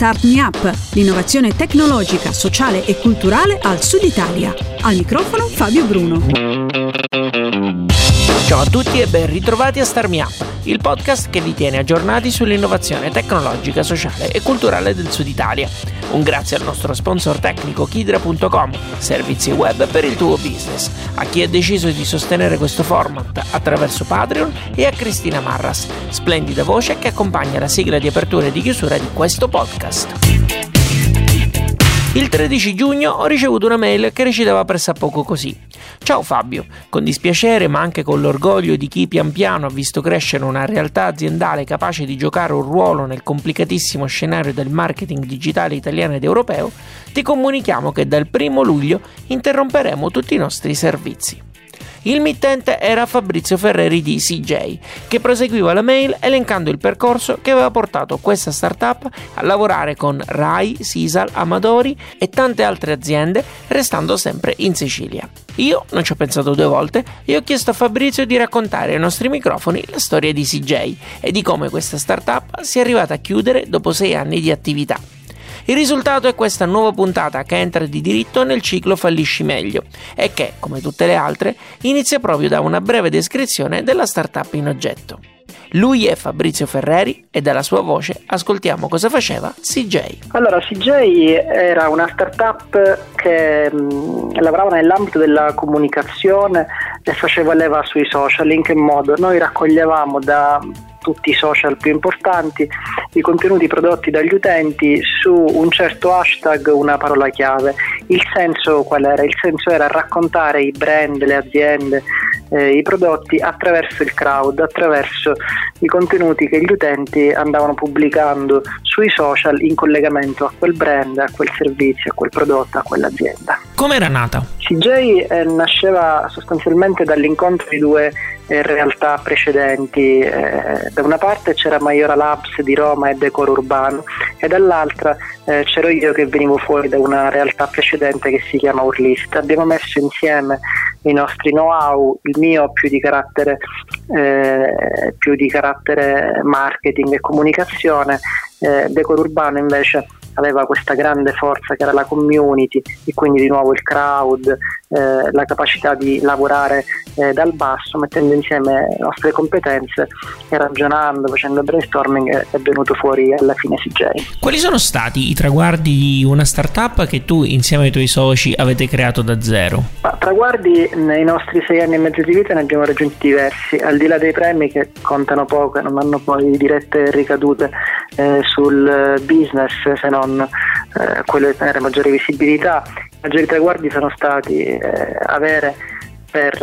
Start Me Up, l'innovazione tecnologica, sociale e culturale al Sud Italia. Al microfono Fabio Bruno. Ciao a tutti e ben ritrovati a Start Me Up, il podcast che vi tiene aggiornati sull'innovazione tecnologica, sociale e culturale del Sud Italia. Un grazie al nostro sponsor tecnico Kidra.com, servizi web per il tuo business, a chi ha deciso di sostenere questo format attraverso Patreon e a Cristina Marras, splendida voce che accompagna la sigla di apertura e di chiusura di questo podcast. Il 13 giugno ho ricevuto una mail che recitava pressappoco così. Ciao Fabio, con dispiacere ma anche con l'orgoglio di chi pian piano ha visto crescere una realtà aziendale capace di giocare un ruolo nel complicatissimo scenario del marketing digitale italiano ed europeo, ti comunichiamo che dal 1 luglio interromperemo tutti i nostri servizi. Il mittente era Fabrizio Ferreri di CJ, che proseguiva la mail elencando il percorso che aveva portato questa startup a lavorare con Rai, Sisal, Amadori e tante altre aziende, restando sempre in Sicilia. Io non ci ho pensato due volte e ho chiesto a Fabrizio di raccontare ai nostri microfoni la storia di CJ e di come questa startup sia arrivata a chiudere dopo sei anni di attività. Il risultato è questa nuova puntata che entra di diritto nel ciclo Fallisci meglio e che, come tutte le altre, inizia proprio da una breve descrizione della startup in oggetto. Lui è Fabrizio Ferreri e dalla sua voce ascoltiamo cosa faceva CJ. Allora, CJ era una startup che mh, lavorava nell'ambito della comunicazione e faceva leva sui social. In che modo? Noi raccoglievamo da tutti i social più importanti, i contenuti prodotti dagli utenti su un certo hashtag, una parola chiave. Il senso qual era? Il senso era raccontare i brand, le aziende, eh, i prodotti attraverso il crowd, attraverso i contenuti che gli utenti andavano pubblicando sui social in collegamento a quel brand, a quel servizio, a quel prodotto, a quell'azienda. Come era nata? CJ eh, nasceva sostanzialmente dall'incontro di due eh, realtà precedenti. Eh, da una parte c'era Maiora Labs di Roma e Decor Urbano e dall'altra eh, c'ero io che venivo fuori da una realtà precedente che si chiama Urlist. Abbiamo messo insieme i nostri know-how, il mio più di carattere, eh, più di carattere marketing e comunicazione, eh, Decor Urbano invece aveva questa grande forza che era la community e quindi di nuovo il crowd, eh, la capacità di lavorare eh, dal basso, mettendo insieme le nostre competenze e ragionando, facendo brainstorming è venuto fuori alla fine CJ. Quali sono stati i traguardi di una startup che tu insieme ai tuoi soci avete creato da zero? Ma, traguardi nei nostri sei anni e mezzo di vita ne abbiamo raggiunti diversi, al di là dei premi che contano poco e non hanno poi dirette ricadute eh, sul business se non eh, quello di tenere maggiore visibilità. I maggiori traguardi sono stati eh, avere per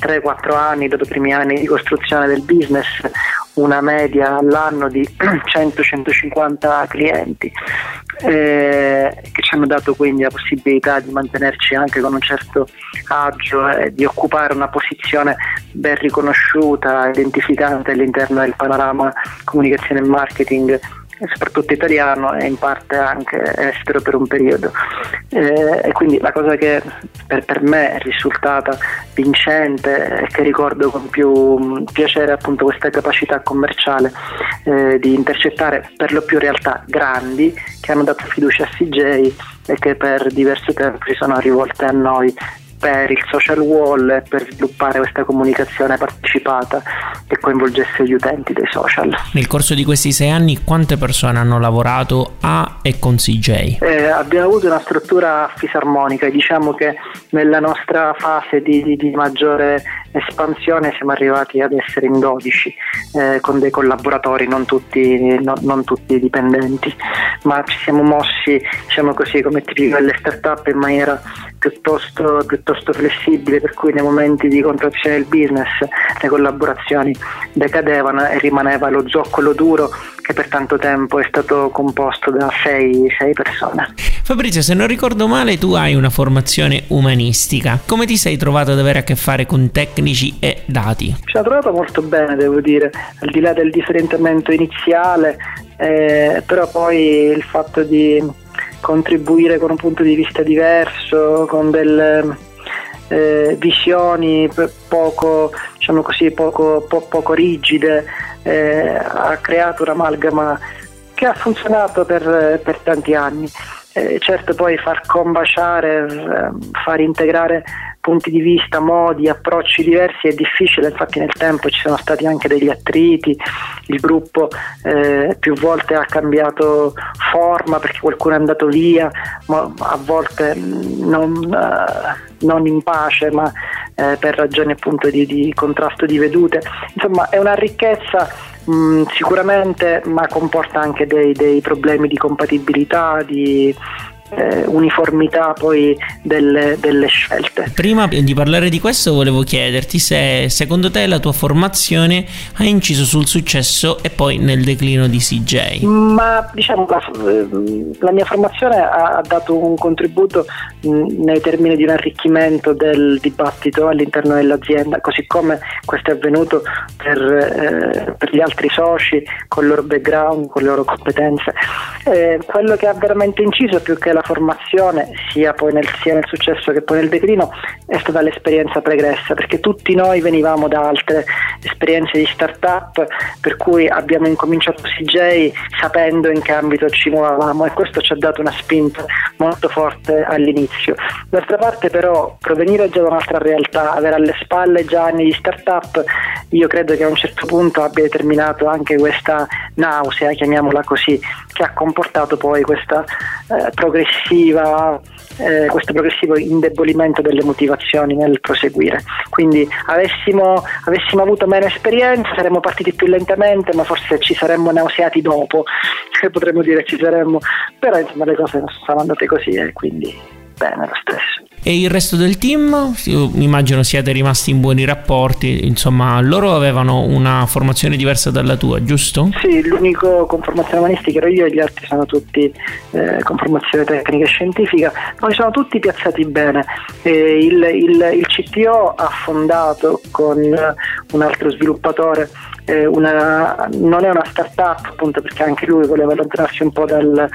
3-4 anni, dopo i primi anni di costruzione del business, una media all'anno di 100-150 clienti eh, che ci hanno dato quindi la possibilità di mantenerci anche con un certo agio e di occupare una posizione ben riconosciuta, identificante all'interno del panorama comunicazione e marketing soprattutto italiano e in parte anche estero per un periodo. Eh, e quindi la cosa che per, per, me è risultata vincente e che ricordo con più mm, piacere appunto questa capacità commerciale eh, di intercettare per lo più realtà grandi che hanno dato fiducia a CJ e che per diverso tempo si sono rivolte a noi per il social wall e per sviluppare questa comunicazione partecipata che coinvolgesse gli utenti dei social. Nel corso di questi sei anni quante persone hanno lavorato a e con CJ? Eh, abbiamo avuto una struttura fisarmonica e diciamo che nella nostra fase di, di, di maggiore espansione siamo arrivati ad essere in 12 eh, con dei collaboratori, non tutti, no, non tutti, dipendenti, ma ci siamo mossi, diciamo così, come tipico delle start-up in maniera piuttosto, piuttosto flessibile, per cui nei momenti di contrazione del business le collaborazioni decadevano e rimaneva lo zoccolo duro che per tanto tempo è stato composto da 6 persone. Fabrizio, se non ricordo male, tu hai una formazione umanistica. Come ti sei trovato ad avere a che fare con tecnici e dati? Ci ho trovato molto bene, devo dire, al di là del differenziamento iniziale, eh, però poi il fatto di contribuire con un punto di vista diverso, con delle eh, visioni poco, diciamo così, poco, po- poco rigide, eh, ha creato un'amalgama che ha funzionato per, per tanti anni. Eh, certo poi far combaciare, eh, far integrare punti di vista, modi, approcci diversi è difficile, infatti nel tempo ci sono stati anche degli attriti, il gruppo eh, più volte ha cambiato forma perché qualcuno è andato via, ma a volte non, uh, non in pace, ma eh, per ragioni appunto di, di contrasto di vedute. Insomma è una ricchezza mh, sicuramente, ma comporta anche dei, dei problemi di compatibilità, di eh, uniformità poi delle, delle, scelte. Prima di parlare di questo volevo chiederti se secondo te la tua formazione ha inciso sul successo e poi nel declino di CJ. Ma diciamo la, la mia formazione ha, ha, dato un contributo nei termini di un arricchimento del dibattito all'interno dell'azienda, così come questo è avvenuto per, eh, per gli altri soci con il loro background, con le loro competenze. Eh, quello che ha veramente inciso più che la la formazione, sia, nel, sia nel successo che poi nel declino, è stata l'esperienza pregressa, perché tutti noi venivamo da altre esperienze di start-up, per cui abbiamo incominciato CJ sapendo in che ambito ci muovevamo e questo ci ha dato una spinta molto forte all'inizio. D'altra parte però provenire già da un'altra realtà, avere alle spalle già anni di start-up, io credo che a un certo punto abbia determinato anche questa nausea, chiamiamola così, che ha comportato poi questa eh, progressiva, eh, questo progressivo indebolimento delle motivazioni nel proseguire. Quindi avessimo, avessimo avuto meno esperienza, saremmo partiti più lentamente, ma forse ci saremmo nauseati dopo, potremmo dire ci saremmo, però insomma le cose non sono andate così e quindi bene lo stesso. E il resto del team? Io immagino siate rimasti in buoni rapporti, insomma, loro avevano una formazione diversa dalla tua, giusto? Sì, l'unico con formazione umanistica ero io e gli altri sono tutti eh, con formazione tecnica e scientifica, ma sono tutti piazzati bene. Eh, il, il, il CTO ha fondato con un altro sviluppatore eh, una, non è una start-up appunto perché anche lui voleva allontanarsi un po' dal,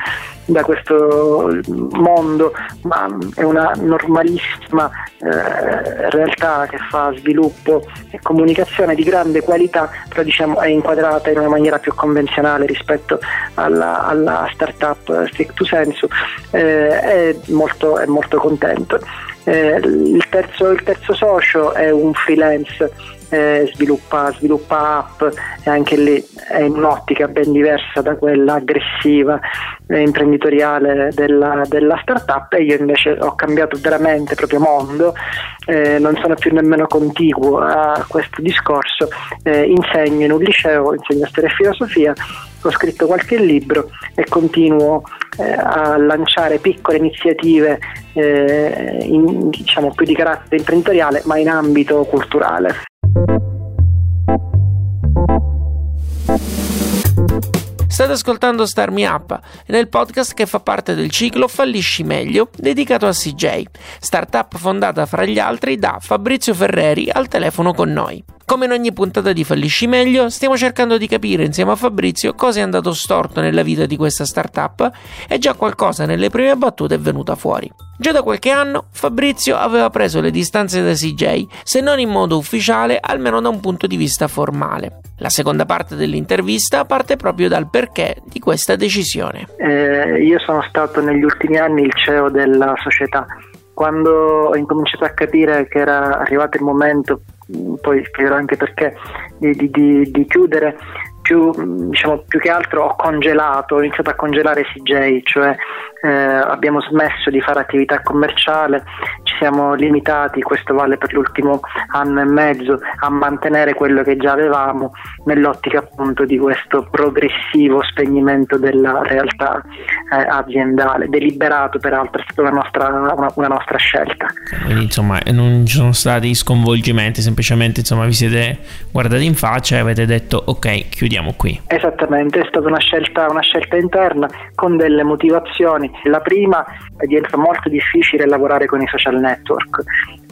da questo mondo, ma è una normalissima eh, realtà che fa sviluppo e comunicazione di grande qualità, però diciamo è inquadrata in una maniera più convenzionale rispetto alla, alla start-up stricto sensu, eh, è, molto, è molto contento. Eh, il, terzo, il terzo socio è un freelance eh, sviluppa, sviluppa, app e anche lì è in un'ottica ben diversa da quella aggressiva e imprenditoriale della, della startup e io invece ho cambiato veramente proprio mondo, eh, non sono più nemmeno contiguo a questo discorso, eh, insegno in un liceo, insegno storia e filosofia, ho scritto qualche libro e continuo eh, a lanciare piccole iniziative eh, in, diciamo più di carattere imprenditoriale ma in ambito culturale. State ascoltando Star Me Up, nel podcast che fa parte del ciclo Fallisci meglio, dedicato a CJ, startup fondata fra gli altri da Fabrizio Ferreri al telefono con noi. Come in ogni puntata di Fallisci Meglio, stiamo cercando di capire insieme a Fabrizio cosa è andato storto nella vita di questa startup e già qualcosa nelle prime battute è venuta fuori. Già da qualche anno Fabrizio aveva preso le distanze da CJ, se non in modo ufficiale, almeno da un punto di vista formale. La seconda parte dell'intervista parte proprio dal perché di questa decisione. Eh, io sono stato negli ultimi anni il CEO della società. Quando ho incominciato a capire che era arrivato il momento poi spiegherò anche perché, di, di, di chiudere, più, diciamo, più, che altro ho congelato, ho iniziato a congelare CJ, cioè eh, abbiamo smesso di fare attività commerciale, ci siamo limitati, questo vale per l'ultimo anno e mezzo, a mantenere quello che già avevamo nell'ottica appunto di questo progressivo spegnimento della realtà eh, aziendale, deliberato peraltro, è stata una nostra, una, una nostra scelta. Quindi insomma non ci sono stati sconvolgimenti, semplicemente insomma vi siete guardati in faccia e avete detto ok chiudiamo qui. Esattamente, è stata una scelta, una scelta interna con delle motivazioni. La prima è diventa molto difficile lavorare con i social network,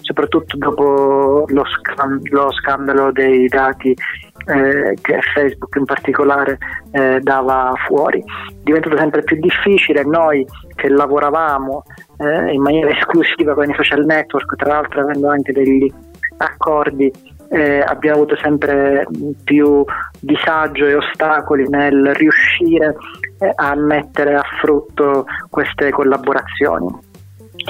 soprattutto dopo lo, scan- lo scandalo dei dati eh, che Facebook in particolare eh, dava fuori. Diventato sempre più difficile, noi che lavoravamo eh, in maniera esclusiva con i social network, tra l'altro avendo anche degli accordi eh, abbiamo avuto sempre più disagio e ostacoli nel riuscire eh, a mettere a frutto queste collaborazioni.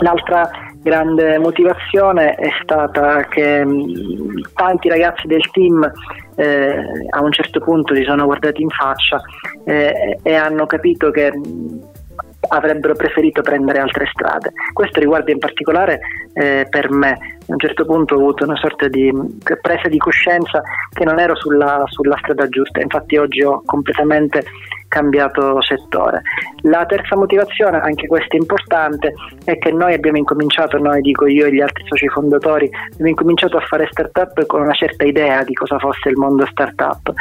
L'altra grande motivazione è stata che mh, tanti ragazzi del team eh, a un certo punto si sono guardati in faccia eh, e hanno capito che avrebbero preferito prendere altre strade. Questo riguarda in particolare eh, per me. A un certo punto ho avuto una sorta di presa di coscienza che non ero sulla, sulla strada giusta, infatti oggi ho completamente cambiato settore. La terza motivazione, anche questa importante, è che noi abbiamo incominciato, noi dico io e gli altri soci fondatori, abbiamo incominciato a fare startup con una certa idea di cosa fosse il mondo startup.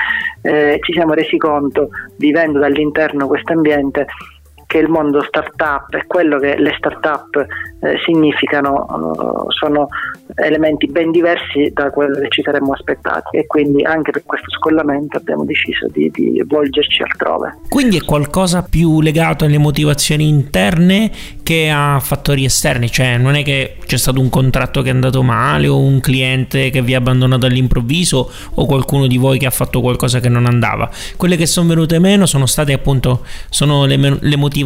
Eh, ci siamo resi conto, vivendo dall'interno questo ambiente, che il mondo startup e quello che le startup eh, significano uh, sono elementi ben diversi da quello che ci saremmo aspettati e quindi anche per questo scollamento abbiamo deciso di, di volgerci altrove. Quindi è qualcosa più legato alle motivazioni interne che a fattori esterni, cioè non è che c'è stato un contratto che è andato male o un cliente che vi ha abbandonato all'improvviso o qualcuno di voi che ha fatto qualcosa che non andava. Quelle che sono venute meno sono state appunto sono le, le motivazioni,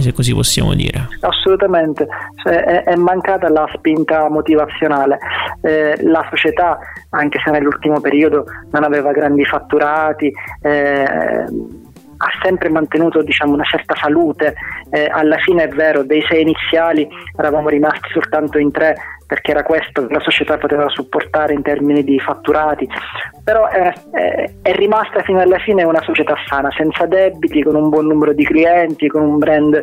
se così possiamo dire. Assolutamente, cioè, è, è, mancata la spinta motivazionale. Eh, la società, anche se nell'ultimo periodo non aveva grandi fatturati, eh, ha sempre mantenuto diciamo, una certa salute, eh, alla fine è vero, dei sei iniziali eravamo rimasti soltanto in tre perché era questo che la società poteva supportare in termini di fatturati, però è, è, è, rimasta fino alla fine una società sana, senza debiti, con un buon numero di clienti, con un brand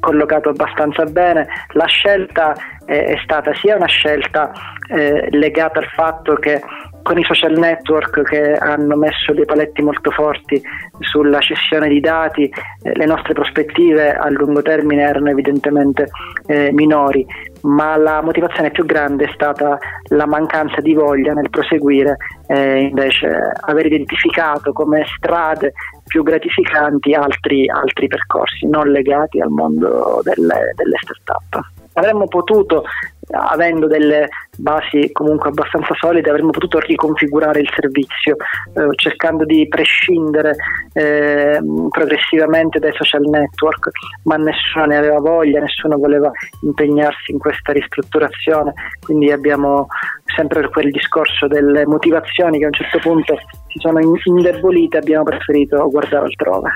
collocato abbastanza bene. La scelta eh, è stata sia una scelta eh, legata al fatto che con i social network che hanno messo dei paletti molto forti sulla cessione di dati, eh, le nostre prospettive a lungo termine erano evidentemente eh, minori, ma la motivazione più grande è stata la mancanza di voglia nel proseguire e invece aver identificato come strade più gratificanti altri, altri percorsi non legati al mondo delle, delle start-up. Avremmo potuto avendo delle basi comunque abbastanza solide avremmo potuto riconfigurare il servizio eh, cercando di prescindere eh, progressivamente dai social network ma nessuno ne aveva voglia nessuno voleva impegnarsi in questa ristrutturazione. Quindi abbiamo sempre quel discorso delle motivazioni che a un certo punto si sono indebolite abbiamo preferito guardare altrove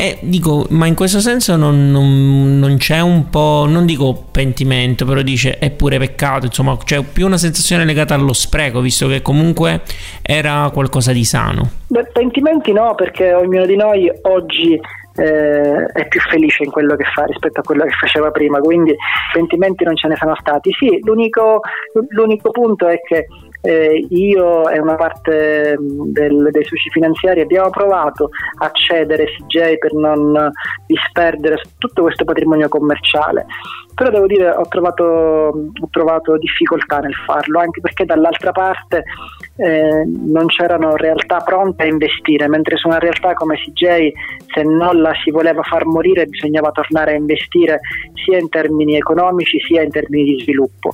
e dico, ma in questo senso non, non, non, c'è un po', non dico pentimento, però dice è pure peccato, insomma, c'è più una sensazione legata allo spreco, visto che comunque era qualcosa di sano. Beh, pentimenti no, perché ognuno di noi oggi eh, è più felice in quello che fa rispetto a quello che faceva prima, quindi pentimenti non ce ne sono stati. Sì, l'unico, l'unico punto è che eh, io e una parte mm, del, dei soci finanziari abbiamo provato a cedere CJ per non disperdere tutto questo patrimonio commerciale. Però devo dire ho trovato, ho trovato difficoltà nel farlo anche perché dall'altra parte eh, non c'erano realtà pronte a investire mentre su una realtà come CJ se non la si voleva far morire bisognava tornare a investire sia in termini economici sia in termini di sviluppo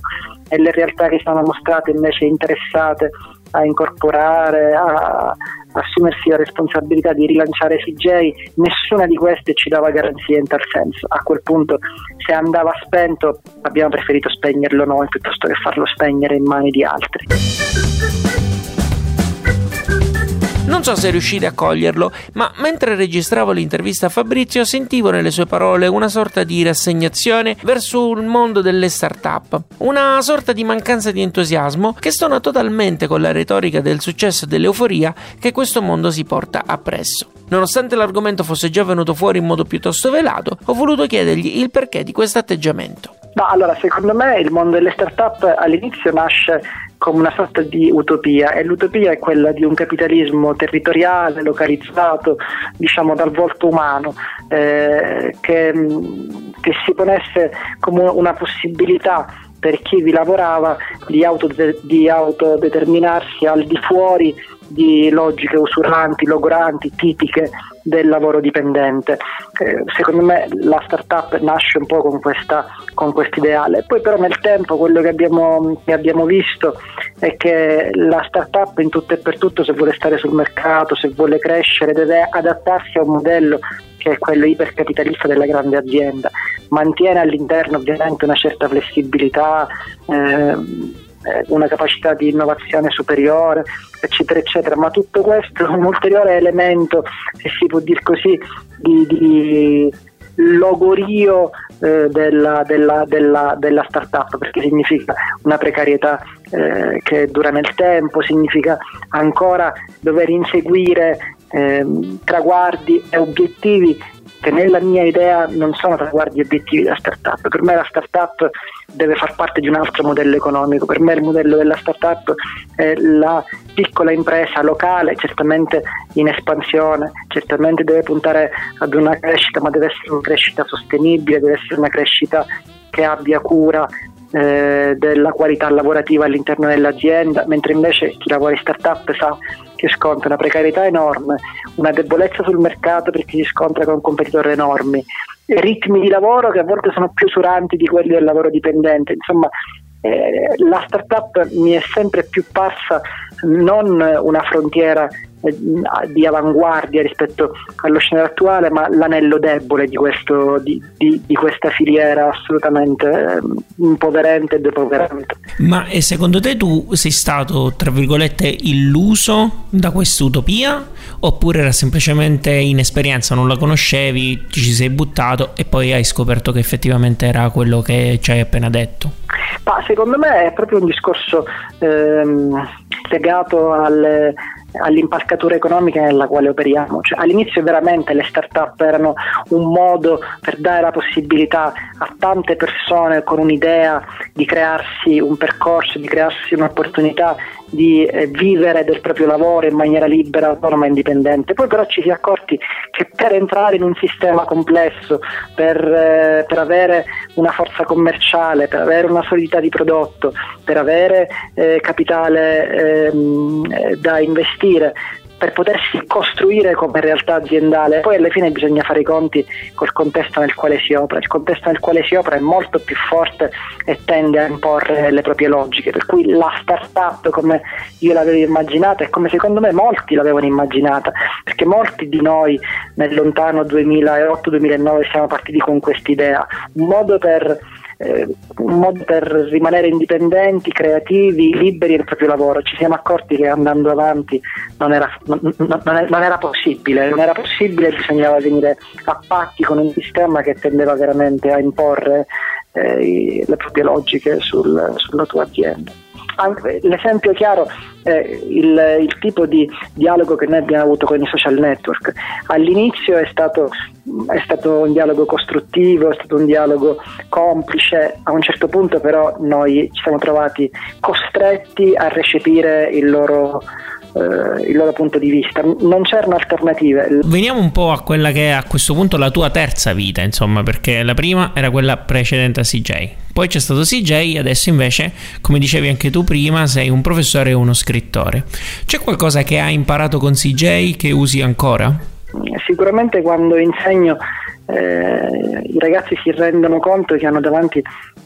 e le realtà che sono mostrate invece interessate a incorporare, a assumersi la responsabilità di rilanciare CJ, nessuna di queste ci dava garanzie in tal senso. A quel punto, se andava spento, abbiamo preferito spegnerlo noi piuttosto che farlo spegnere in mani di altri. Non so se riuscite a coglierlo, ma mentre registravo l'intervista a Fabrizio sentivo nelle sue parole una sorta di rassegnazione verso il mondo delle start-up, una sorta di mancanza di entusiasmo che stona totalmente con la retorica del successo e dell'euforia che questo mondo si porta appresso. Nonostante l'argomento fosse già venuto fuori in modo piuttosto velato, ho voluto chiedergli il perché di questo atteggiamento. No, allora, secondo me il mondo delle start-up all'inizio nasce come una sorta di utopia e l'utopia è quella di un capitalismo territoriale, localizzato, diciamo dal volto umano, eh, che, che si ponesse come una possibilità per chi vi lavorava di, autode- di autodeterminarsi al di fuori di logiche usuranti, logoranti, tipiche del lavoro dipendente. Eh, secondo me la startup nasce un po' con questa con ideale. Poi però nel tempo quello che abbiamo, che abbiamo, visto è che la startup in tutto e per tutto se vuole stare sul mercato, se vuole crescere, deve adattarsi a un modello che è quello ipercapitalista della grande azienda. Mantiene all'interno ovviamente una certa flessibilità. Eh, una capacità di innovazione superiore, eccetera, eccetera. Ma tutto questo è un ulteriore elemento, se si può dire così, di, di logorio eh, della, della, della, della startup, perché significa una precarietà eh, che dura nel tempo, significa ancora dover inseguire eh, traguardi e obiettivi che nella mia idea non sono traguardi obiettivi della startup. Per me la startup deve far parte di un altro modello economico. Per me il modello della startup è la piccola impresa locale, certamente in espansione, certamente deve puntare ad una crescita, ma deve essere una crescita sostenibile, deve essere una crescita che abbia cura eh, della qualità lavorativa all'interno dell'azienda, mentre invece chi lavora in startup sa che sconta una precarietà enorme, una debolezza sul mercato perché si scontra con competitori enormi, ritmi di lavoro che a volte sono più usuranti di quelli del lavoro dipendente. Insomma, eh, la startup mi è sempre più parsa non una frontiera di avanguardia rispetto allo scenario attuale, ma l'anello debole di, questo, di, di, di questa filiera assolutamente eh, impoverente e depoverante. Ma e secondo te tu sei stato, tra virgolette, illuso da questa utopia? Oppure era semplicemente inesperienza, non la conoscevi, ci sei buttato e poi hai scoperto che effettivamente era quello che ci hai appena detto? Ma secondo me è proprio un discorso ehm, legato alle all'impalcatura economica nella quale operiamo. Cioè, all'inizio veramente le start-up erano un modo per dare la possibilità a tante persone con un'idea di crearsi un percorso, di crearsi un'opportunità di eh, vivere del proprio lavoro in maniera libera, autonoma e indipendente. Poi però ci si è accorti che per entrare in un sistema complesso, per, eh, per avere una forza commerciale, per avere una solidità di prodotto, per avere eh, capitale ehm, eh, da investire, per potersi costruire come realtà aziendale. Poi alla fine bisogna fare i conti col contesto nel quale si opera. Il contesto nel quale si opera è molto più forte e tende a imporre le proprie logiche. Per cui la startup come io l'avevo immaginata e come secondo me molti l'avevano immaginata, perché molti di noi nel lontano 2008-2009 siamo partiti con quest'idea, un modo per eh, un modo per rimanere indipendenti, creativi, liberi del proprio lavoro. Ci siamo accorti che andando avanti non era, non, non era possibile, non era possibile, bisognava venire a patti con un sistema che tendeva veramente a imporre eh, le proprie logiche sul, sulla tua azienda l'esempio chiaro è il, il, tipo di dialogo che noi abbiamo avuto con i social network. All'inizio è stato, è stato un dialogo costruttivo, è stato un dialogo complice, a un certo punto però noi ci siamo trovati costretti a recepire il loro eh, il loro punto di vista. Non c'erano alternative. Veniamo un po' a quella che è a questo punto la tua terza vita, insomma, perché la prima era quella precedente a CJ. Poi c'è stato CJ, adesso invece, come dicevi anche tu prima, sei un professore e uno scrittore. C'è qualcosa che hai imparato con CJ che usi ancora? Sicuramente quando insegno eh, i ragazzi si rendono conto che hanno davanti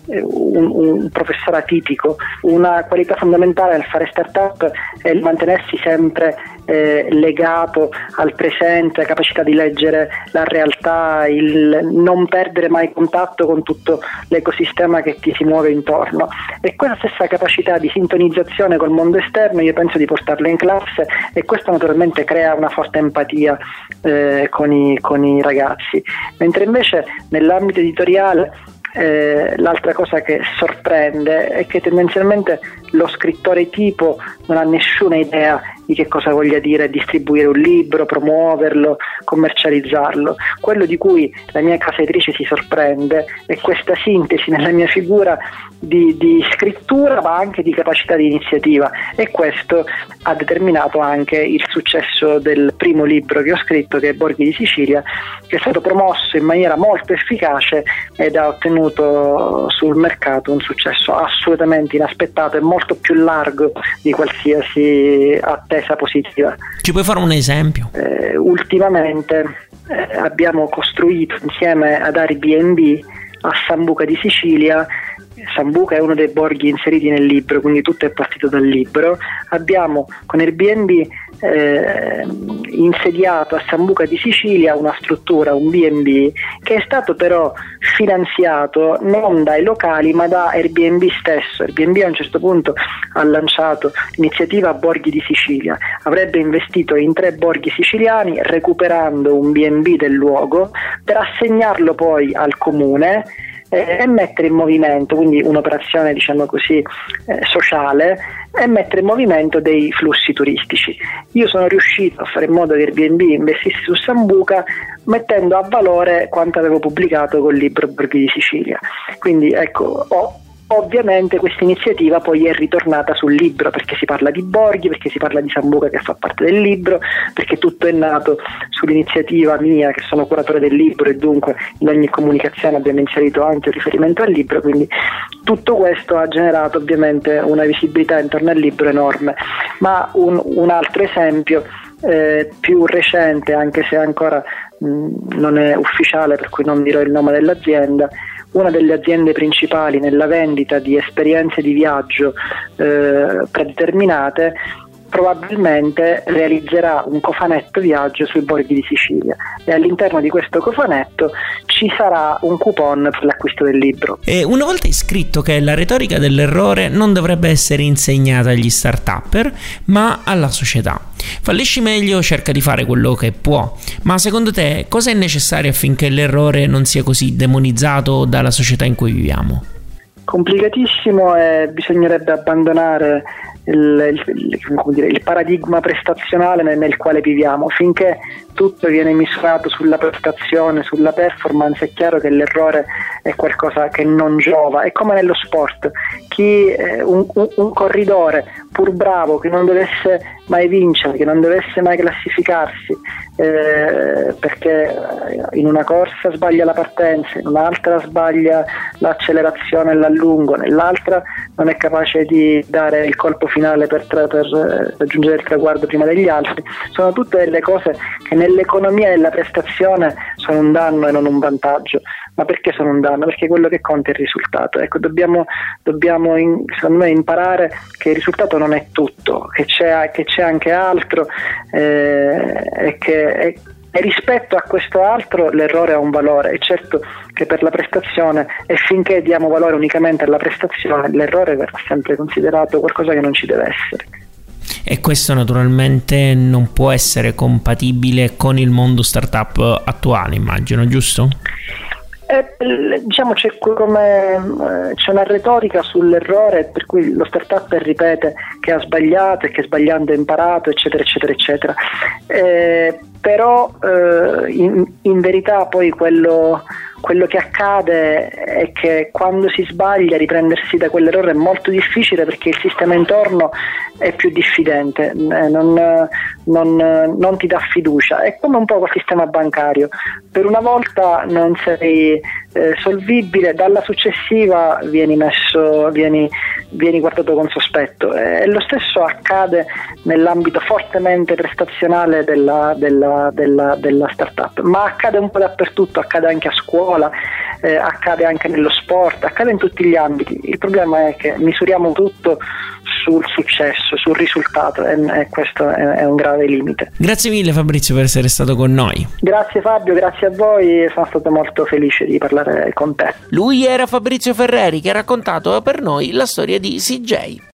eh, un, un, professore atipico. Una qualità fondamentale nel fare startup è il mantenersi sempre eh, legato al presente, la capacità di leggere la realtà, il non perdere mai contatto con tutto l'ecosistema che ti si muove intorno. E quella stessa capacità di sintonizzazione col mondo esterno io penso di portarla in classe e questo naturalmente crea una forte empatia eh, con, i, con i ragazzi. Mentre invece nell'ambito editoriale eh, l'altra cosa che sorprende è che tendenzialmente lo scrittore tipo non ha nessuna idea di che cosa voglia dire distribuire un libro, promuoverlo, commercializzarlo. Quello di cui la mia casa editrice si sorprende è questa sintesi nella mia figura di, di scrittura ma anche di capacità di iniziativa e questo ha determinato anche il successo del primo libro che ho scritto che è Borghi di Sicilia che è stato promosso in maniera molto efficace ed ha ottenuto sul mercato un successo assolutamente inaspettato e molto più largo di qualsiasi attesa resa positiva. Ci puoi fare un esempio? Eh, ultimamente eh, abbiamo costruito insieme ad Airbnb a Sambuca di Sicilia Sambuca è uno dei borghi inseriti nel libro, quindi tutto è partito dal libro. Abbiamo con Airbnb eh, insediato a Sambuca di Sicilia una struttura, un BB, che è stato però finanziato non dai locali ma da Airbnb stesso. Airbnb a un certo punto ha lanciato l'iniziativa Borghi di Sicilia, avrebbe investito in tre borghi siciliani recuperando un BB del luogo per assegnarlo poi al comune e mettere in movimento, quindi un'operazione diciamo così eh, sociale e mettere in movimento dei flussi turistici. Io sono riuscito a fare in modo che Airbnb investisse su Sambuca mettendo a valore quanto avevo pubblicato col libro Borghi di Sicilia. Quindi ecco, ho Ovviamente questa iniziativa poi è ritornata sul libro perché si parla di Borghi, perché si parla di Sambuca che fa parte del libro, perché tutto è nato sull'iniziativa mia che sono curatore del libro e dunque in ogni comunicazione abbiamo inserito anche un riferimento al libro, quindi tutto questo ha generato ovviamente una visibilità intorno al libro enorme. Ma un, un altro esempio eh, più recente, anche se ancora mh, non è ufficiale per cui non dirò il nome dell'azienda, una delle aziende principali nella vendita di esperienze di viaggio eh, predeterminate probabilmente realizzerà un cofanetto viaggio sui borghi di Sicilia e all'interno di questo cofanetto ci sarà un coupon per l'acquisto del libro. E una volta è scritto che la retorica dell'errore non dovrebbe essere insegnata agli start-upper, ma alla società. Fallisci meglio cerca di fare quello che può, ma secondo te cosa è necessario affinché l'errore non sia così demonizzato dalla società in cui viviamo? Complicatissimo e bisognerebbe abbandonare il, il, dire, il, paradigma prestazionale nel, nel, quale viviamo. Finché tutto viene misurato sulla prestazione, sulla performance, è chiaro che l'errore è qualcosa che non giova. È come nello sport, chi, eh, un, un, un corridore pur bravo che non dovesse mai vincere, che non dovesse mai classificarsi, eh, perché in una corsa sbaglia la partenza, in un'altra sbaglia l'accelerazione e l'allungo, nell'altra non è capace di dare il colpo finale per, tra, per eh, raggiungere il traguardo prima degli altri. Sono tutte delle cose che nell'economia della prestazione sono un danno e non un vantaggio. Ma perché sono un danno? Perché quello che conta è il risultato. Ecco, dobbiamo, dobbiamo in, secondo me imparare che il risultato non è tutto, che c'è, che c'è anche altro eh, e che e, e rispetto a questo altro l'errore ha un valore. È certo che per la prestazione e finché diamo valore unicamente alla prestazione, l'errore verrà sempre considerato qualcosa che non ci deve essere. E questo naturalmente non può essere compatibile con il mondo startup attuale, immagino, giusto? Eh, diciamo c'è, come, eh, c'è, una retorica sull'errore per cui lo startup ripete che ha sbagliato e che sbagliando ha imparato eccetera eccetera eccetera. Eh, però eh, in, in, verità poi quello quello che accade è che quando si sbaglia riprendersi da quell'errore è molto difficile perché il sistema intorno è più diffidente, eh, non, non, non ti dà fiducia, è come un po' col sistema bancario, per una volta non sei eh, solvibile, dalla successiva vieni, messo, vieni, vieni guardato con sospetto e lo stesso accade nell'ambito fortemente prestazionale della, della, della, della startup, ma accade un po' dappertutto, accade anche a scuola, eh, accade anche nello sport, accade in tutti gli ambiti. Il problema è che misuriamo tutto sul successo, sul risultato e, e questo è, è, un grave limite. Grazie mille Fabrizio per essere stato con noi. Grazie Fabio, grazie a voi, sono stato molto felice di parlare con te. Lui era Fabrizio Ferreri che ha raccontato per noi la storia di CJ.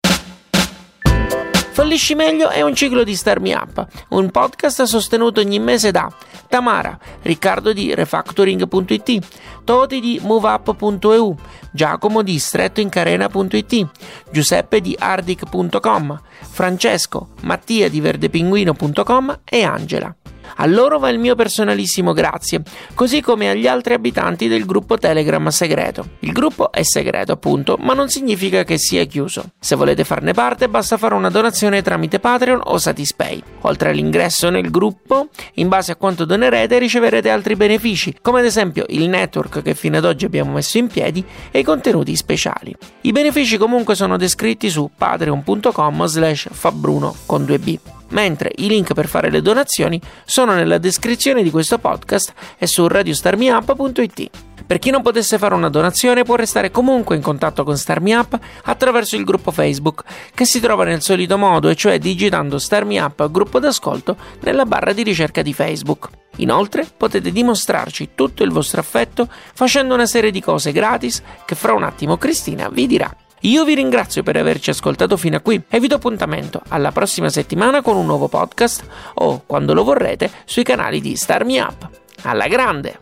Fallisci meglio è un ciclo di Star Me Up, un podcast sostenuto ogni mese da Tamara, Riccardo di Refactoring.it, Toti di MoveUp.eu, Giacomo di strettoincarena.it, Giuseppe di Ardic.com, Francesco, Mattia di verdepinguino.com e Angela. A loro va il mio personalissimo grazie, così come agli altri abitanti del gruppo Telegram segreto. Il gruppo è segreto, appunto, ma non significa che sia chiuso. Se volete farne parte, basta fare una donazione tramite Patreon o Satispay. Oltre all'ingresso nel gruppo, in base a quanto donerete, riceverete altri benefici, come ad esempio il network che fino ad oggi abbiamo messo in piedi e contenuti speciali. I benefici comunque sono descritti su patreon.com slash fabbruno con 2b. mentre i link per fare le donazioni sono nella descrizione di questo podcast e su radiostarmiup.it. Per chi non potesse fare una donazione può restare comunque in contatto con Starmi attraverso il gruppo Facebook che si trova nel solito modo, e cioè digitando Starmi Up gruppo d'ascolto nella barra di ricerca di Facebook. Inoltre potete dimostrarci tutto il vostro affetto facendo una serie di cose gratis che fra un attimo Cristina vi dirà. Io vi ringrazio per averci ascoltato fino a qui e vi do appuntamento alla prossima settimana con un nuovo podcast o, quando lo vorrete, sui canali di Starmi Up. Alla grande!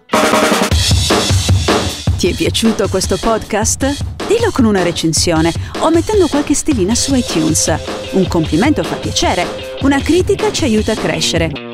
Ti è piaciuto questo podcast? Dillo con una recensione o mettendo qualche stellina su iTunes. Un complimento fa piacere, una critica ci aiuta a crescere.